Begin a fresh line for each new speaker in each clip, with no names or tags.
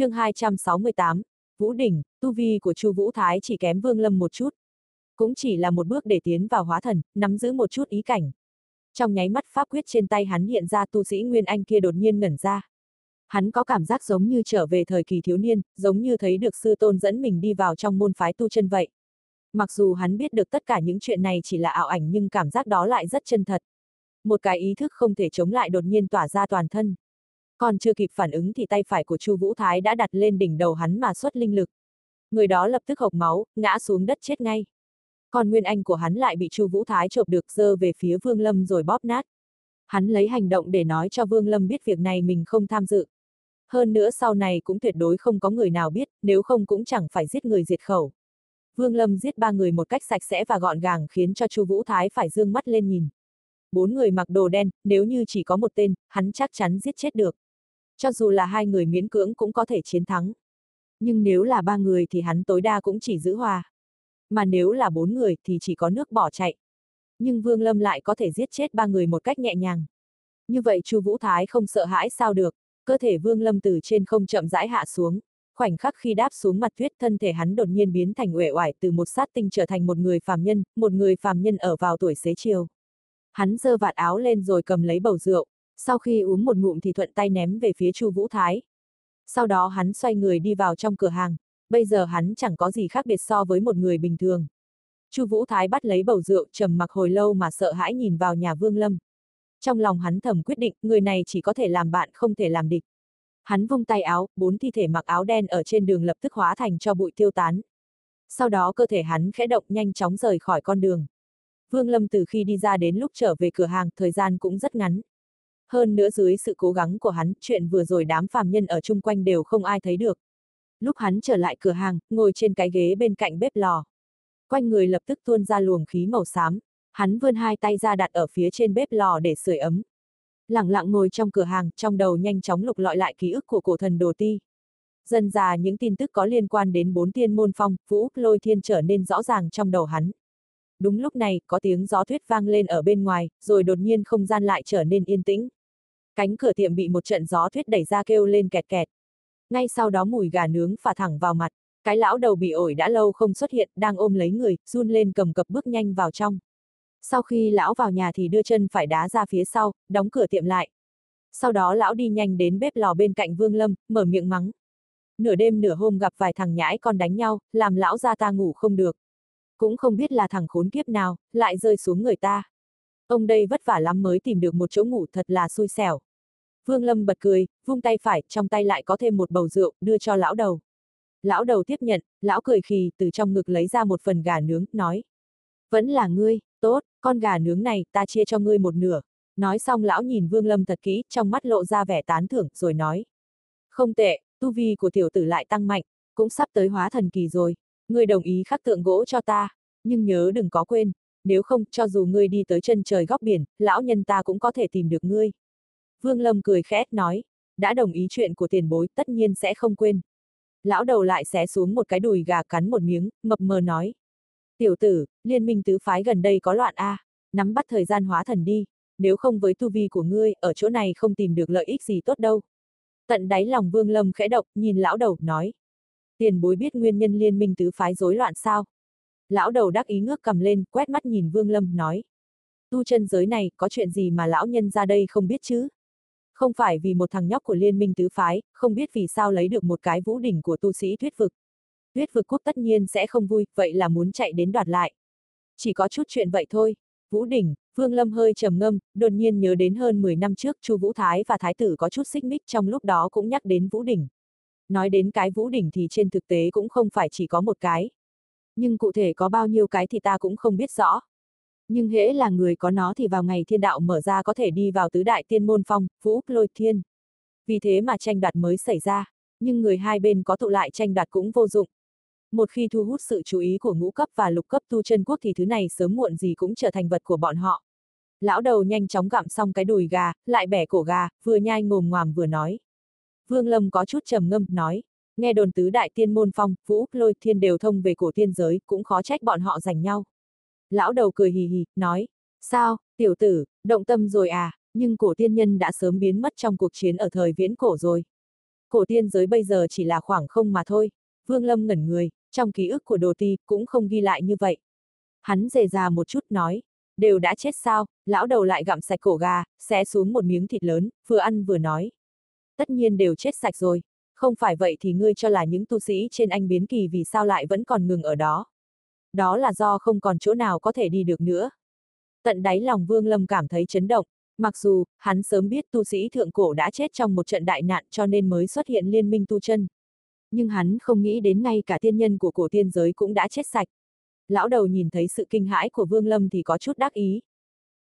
chương 268, Vũ Đỉnh, tu vi của Chu Vũ Thái chỉ kém Vương Lâm một chút. Cũng chỉ là một bước để tiến vào hóa thần, nắm giữ một chút ý cảnh. Trong nháy mắt pháp quyết trên tay hắn hiện ra tu sĩ Nguyên Anh kia đột nhiên ngẩn ra. Hắn có cảm giác giống như trở về thời kỳ thiếu niên, giống như thấy được sư tôn dẫn mình đi vào trong môn phái tu chân vậy. Mặc dù hắn biết được tất cả những chuyện này chỉ là ảo ảnh nhưng cảm giác đó lại rất chân thật. Một cái ý thức không thể chống lại đột nhiên tỏa ra toàn thân. Còn chưa kịp phản ứng thì tay phải của Chu Vũ Thái đã đặt lên đỉnh đầu hắn mà xuất linh lực. Người đó lập tức hộc máu, ngã xuống đất chết ngay. Còn nguyên anh của hắn lại bị Chu Vũ Thái chộp được dơ về phía Vương Lâm rồi bóp nát. Hắn lấy hành động để nói cho Vương Lâm biết việc này mình không tham dự. Hơn nữa sau này cũng tuyệt đối không có người nào biết, nếu không cũng chẳng phải giết người diệt khẩu. Vương Lâm giết ba người một cách sạch sẽ và gọn gàng khiến cho Chu Vũ Thái phải dương mắt lên nhìn. Bốn người mặc đồ đen, nếu như chỉ có một tên, hắn chắc chắn giết chết được. Cho dù là hai người miễn cưỡng cũng có thể chiến thắng. Nhưng nếu là ba người thì hắn tối đa cũng chỉ giữ hòa. Mà nếu là bốn người thì chỉ có nước bỏ chạy. Nhưng Vương Lâm lại có thể giết chết ba người một cách nhẹ nhàng. Như vậy Chu Vũ Thái không sợ hãi sao được, cơ thể Vương Lâm từ trên không chậm rãi hạ xuống, khoảnh khắc khi đáp xuống mặt tuyết thân thể hắn đột nhiên biến thành uể oải từ một sát tinh trở thành một người phàm nhân, một người phàm nhân ở vào tuổi xế chiều. Hắn giơ vạt áo lên rồi cầm lấy bầu rượu, sau khi uống một ngụm thì thuận tay ném về phía Chu Vũ Thái. Sau đó hắn xoay người đi vào trong cửa hàng, bây giờ hắn chẳng có gì khác biệt so với một người bình thường. Chu Vũ Thái bắt lấy bầu rượu trầm mặc hồi lâu mà sợ hãi nhìn vào nhà Vương Lâm. Trong lòng hắn thầm quyết định, người này chỉ có thể làm bạn không thể làm địch. Hắn vung tay áo, bốn thi thể mặc áo đen ở trên đường lập tức hóa thành cho bụi tiêu tán. Sau đó cơ thể hắn khẽ động nhanh chóng rời khỏi con đường. Vương Lâm từ khi đi ra đến lúc trở về cửa hàng, thời gian cũng rất ngắn. Hơn nữa dưới sự cố gắng của hắn, chuyện vừa rồi đám phàm nhân ở chung quanh đều không ai thấy được. Lúc hắn trở lại cửa hàng, ngồi trên cái ghế bên cạnh bếp lò. Quanh người lập tức tuôn ra luồng khí màu xám, hắn vươn hai tay ra đặt ở phía trên bếp lò để sưởi ấm. Lặng lặng ngồi trong cửa hàng, trong đầu nhanh chóng lục lọi lại ký ức của cổ thần đồ ti. Dần già những tin tức có liên quan đến bốn tiên môn phong, vũ, lôi thiên trở nên rõ ràng trong đầu hắn. Đúng lúc này, có tiếng gió thuyết vang lên ở bên ngoài, rồi đột nhiên không gian lại trở nên yên tĩnh. Cánh cửa tiệm bị một trận gió thuyết đẩy ra kêu lên kẹt kẹt. Ngay sau đó mùi gà nướng phả thẳng vào mặt, cái lão đầu bị ổi đã lâu không xuất hiện, đang ôm lấy người, run lên cầm cập bước nhanh vào trong. Sau khi lão vào nhà thì đưa chân phải đá ra phía sau, đóng cửa tiệm lại. Sau đó lão đi nhanh đến bếp lò bên cạnh Vương Lâm, mở miệng mắng. Nửa đêm nửa hôm gặp vài thằng nhãi con đánh nhau, làm lão ra ta ngủ không được. Cũng không biết là thằng khốn kiếp nào, lại rơi xuống người ta. Ông đây vất vả lắm mới tìm được một chỗ ngủ thật là xui xẻo. Vương Lâm bật cười, vung tay phải, trong tay lại có thêm một bầu rượu, đưa cho lão đầu. Lão đầu tiếp nhận, lão cười khì, từ trong ngực lấy ra một phần gà nướng, nói. Vẫn là ngươi, tốt, con gà nướng này, ta chia cho ngươi một nửa. Nói xong lão nhìn Vương Lâm thật kỹ, trong mắt lộ ra vẻ tán thưởng, rồi nói. Không tệ, tu vi của tiểu tử lại tăng mạnh, cũng sắp tới hóa thần kỳ rồi. Ngươi đồng ý khắc tượng gỗ cho ta, nhưng nhớ đừng có quên, nếu không, cho dù ngươi đi tới chân trời góc biển, lão nhân ta cũng có thể tìm được ngươi. Vương Lâm cười khẽ, nói, đã đồng ý chuyện của tiền bối, tất nhiên sẽ không quên. Lão đầu lại xé xuống một cái đùi gà cắn một miếng, mập mờ nói. Tiểu tử, liên minh tứ phái gần đây có loạn a, nắm bắt thời gian hóa thần đi, nếu không với tu vi của ngươi, ở chỗ này không tìm được lợi ích gì tốt đâu. Tận đáy lòng Vương Lâm khẽ động, nhìn lão đầu, nói. Tiền bối biết nguyên nhân liên minh tứ phái rối loạn sao? Lão đầu đắc ý ngước cầm lên, quét mắt nhìn Vương Lâm, nói. Tu chân giới này, có chuyện gì mà lão nhân ra đây không biết chứ? Không phải vì một thằng nhóc của liên minh tứ phái, không biết vì sao lấy được một cái vũ đỉnh của tu sĩ thuyết vực. Thuyết vực quốc tất nhiên sẽ không vui, vậy là muốn chạy đến đoạt lại. Chỉ có chút chuyện vậy thôi. Vũ đỉnh, Vương Lâm hơi trầm ngâm, đột nhiên nhớ đến hơn 10 năm trước Chu Vũ Thái và Thái tử có chút xích mích trong lúc đó cũng nhắc đến Vũ đỉnh. Nói đến cái Vũ đỉnh thì trên thực tế cũng không phải chỉ có một cái. Nhưng cụ thể có bao nhiêu cái thì ta cũng không biết rõ. Nhưng hễ là người có nó thì vào ngày thiên đạo mở ra có thể đi vào tứ đại tiên môn phong, vũ, lôi thiên. Vì thế mà tranh đoạt mới xảy ra, nhưng người hai bên có tụ lại tranh đoạt cũng vô dụng. Một khi thu hút sự chú ý của ngũ cấp và lục cấp tu chân quốc thì thứ này sớm muộn gì cũng trở thành vật của bọn họ. Lão đầu nhanh chóng gặm xong cái đùi gà, lại bẻ cổ gà, vừa nhai ngồm ngoàm vừa nói. Vương Lâm có chút trầm ngâm, nói, nghe đồn tứ đại tiên môn phong, vũ, lôi, thiên đều thông về cổ tiên giới, cũng khó trách bọn họ giành nhau. Lão đầu cười hì hì, nói, sao, tiểu tử, động tâm rồi à, nhưng cổ tiên nhân đã sớm biến mất trong cuộc chiến ở thời viễn cổ rồi. Cổ tiên giới bây giờ chỉ là khoảng không mà thôi. Vương Lâm ngẩn người, trong ký ức của đồ ti cũng không ghi lại như vậy. Hắn dề già một chút nói, đều đã chết sao, lão đầu lại gặm sạch cổ gà, xé xuống một miếng thịt lớn, vừa ăn vừa nói. Tất nhiên đều chết sạch rồi, không phải vậy thì ngươi cho là những tu sĩ trên anh biến kỳ vì sao lại vẫn còn ngừng ở đó. Đó là do không còn chỗ nào có thể đi được nữa. Tận đáy lòng Vương Lâm cảm thấy chấn động, mặc dù, hắn sớm biết tu sĩ thượng cổ đã chết trong một trận đại nạn cho nên mới xuất hiện liên minh tu chân. Nhưng hắn không nghĩ đến ngay cả tiên nhân của cổ tiên giới cũng đã chết sạch. Lão đầu nhìn thấy sự kinh hãi của Vương Lâm thì có chút đắc ý.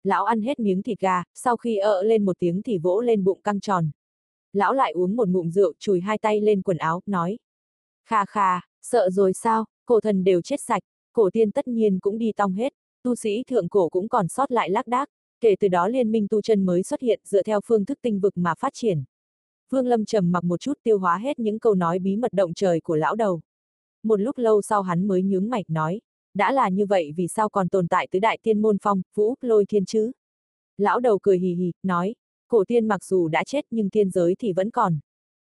Lão ăn hết miếng thịt gà, sau khi ợ lên một tiếng thì vỗ lên bụng căng tròn. Lão lại uống một ngụm rượu, chùi hai tay lên quần áo, nói. Kha kha, sợ rồi sao, cổ thần đều chết sạch, cổ tiên tất nhiên cũng đi tong hết, tu sĩ thượng cổ cũng còn sót lại lác đác, kể từ đó liên minh tu chân mới xuất hiện dựa theo phương thức tinh vực mà phát triển. Vương Lâm trầm mặc một chút tiêu hóa hết những câu nói bí mật động trời của lão đầu. Một lúc lâu sau hắn mới nhướng mạch nói, đã là như vậy vì sao còn tồn tại tứ đại tiên môn phong, vũ, lôi thiên chứ? Lão đầu cười hì hì, nói, cổ tiên mặc dù đã chết nhưng tiên giới thì vẫn còn.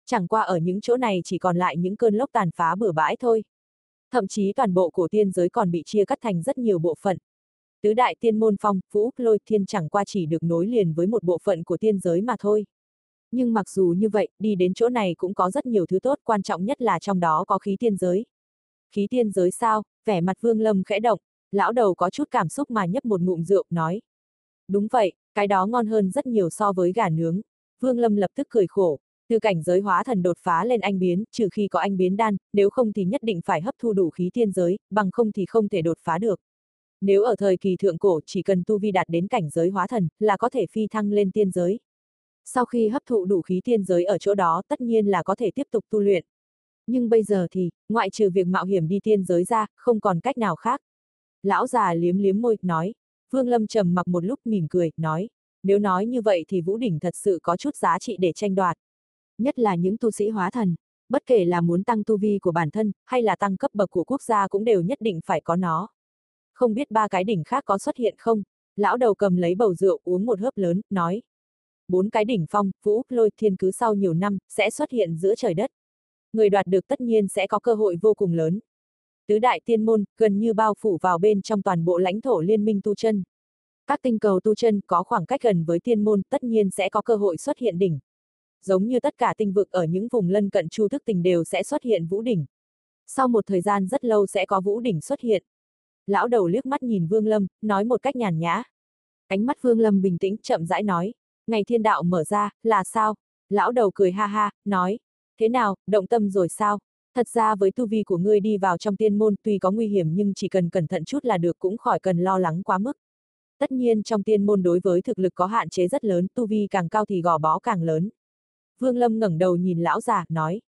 Chẳng qua ở những chỗ này chỉ còn lại những cơn lốc tàn phá bừa bãi thôi. Thậm chí toàn bộ cổ tiên giới còn bị chia cắt thành rất nhiều bộ phận. Tứ đại tiên môn phong, vũ, lôi thiên chẳng qua chỉ được nối liền với một bộ phận của tiên giới mà thôi. Nhưng mặc dù như vậy, đi đến chỗ này cũng có rất nhiều thứ tốt, quan trọng nhất là trong đó có khí tiên giới. Khí tiên giới sao? Vẻ mặt Vương Lâm khẽ động, lão đầu có chút cảm xúc mà nhấp một ngụm rượu, nói. Đúng vậy, cái đó ngon hơn rất nhiều so với gà nướng. Vương Lâm lập tức cười khổ, từ cảnh giới hóa thần đột phá lên anh biến, trừ khi có anh biến đan, nếu không thì nhất định phải hấp thu đủ khí tiên giới, bằng không thì không thể đột phá được. Nếu ở thời kỳ thượng cổ chỉ cần tu vi đạt đến cảnh giới hóa thần, là có thể phi thăng lên tiên giới. Sau khi hấp thụ đủ khí tiên giới ở chỗ đó tất nhiên là có thể tiếp tục tu luyện. Nhưng bây giờ thì, ngoại trừ việc mạo hiểm đi tiên giới ra, không còn cách nào khác. Lão già liếm liếm môi, nói. Vương Lâm trầm mặc một lúc mỉm cười, nói. Nếu nói như vậy thì Vũ Đỉnh thật sự có chút giá trị để tranh đoạt. Nhất là những tu sĩ hóa thần, bất kể là muốn tăng tu vi của bản thân, hay là tăng cấp bậc của quốc gia cũng đều nhất định phải có nó. Không biết ba cái đỉnh khác có xuất hiện không? Lão đầu cầm lấy bầu rượu uống một hớp lớn, nói. Bốn cái đỉnh phong, vũ, lôi, thiên cứ sau nhiều năm, sẽ xuất hiện giữa trời đất người đoạt được tất nhiên sẽ có cơ hội vô cùng lớn. Tứ đại tiên môn, gần như bao phủ vào bên trong toàn bộ lãnh thổ liên minh tu chân. Các tinh cầu tu chân có khoảng cách gần với tiên môn tất nhiên sẽ có cơ hội xuất hiện đỉnh. Giống như tất cả tinh vực ở những vùng lân cận chu thức tình đều sẽ xuất hiện vũ đỉnh. Sau một thời gian rất lâu sẽ có vũ đỉnh xuất hiện. Lão đầu liếc mắt nhìn Vương Lâm, nói một cách nhàn nhã. Ánh mắt Vương Lâm bình tĩnh, chậm rãi nói. Ngày thiên đạo mở ra, là sao? Lão đầu cười ha ha, nói, Thế nào, động tâm rồi sao? Thật ra với tu vi của ngươi đi vào trong tiên môn tuy có nguy hiểm nhưng chỉ cần cẩn thận chút là được cũng khỏi cần lo lắng quá mức. Tất nhiên trong tiên môn đối với thực lực có hạn chế rất lớn, tu vi càng cao thì gò bó càng lớn. Vương Lâm ngẩng đầu nhìn lão già, nói.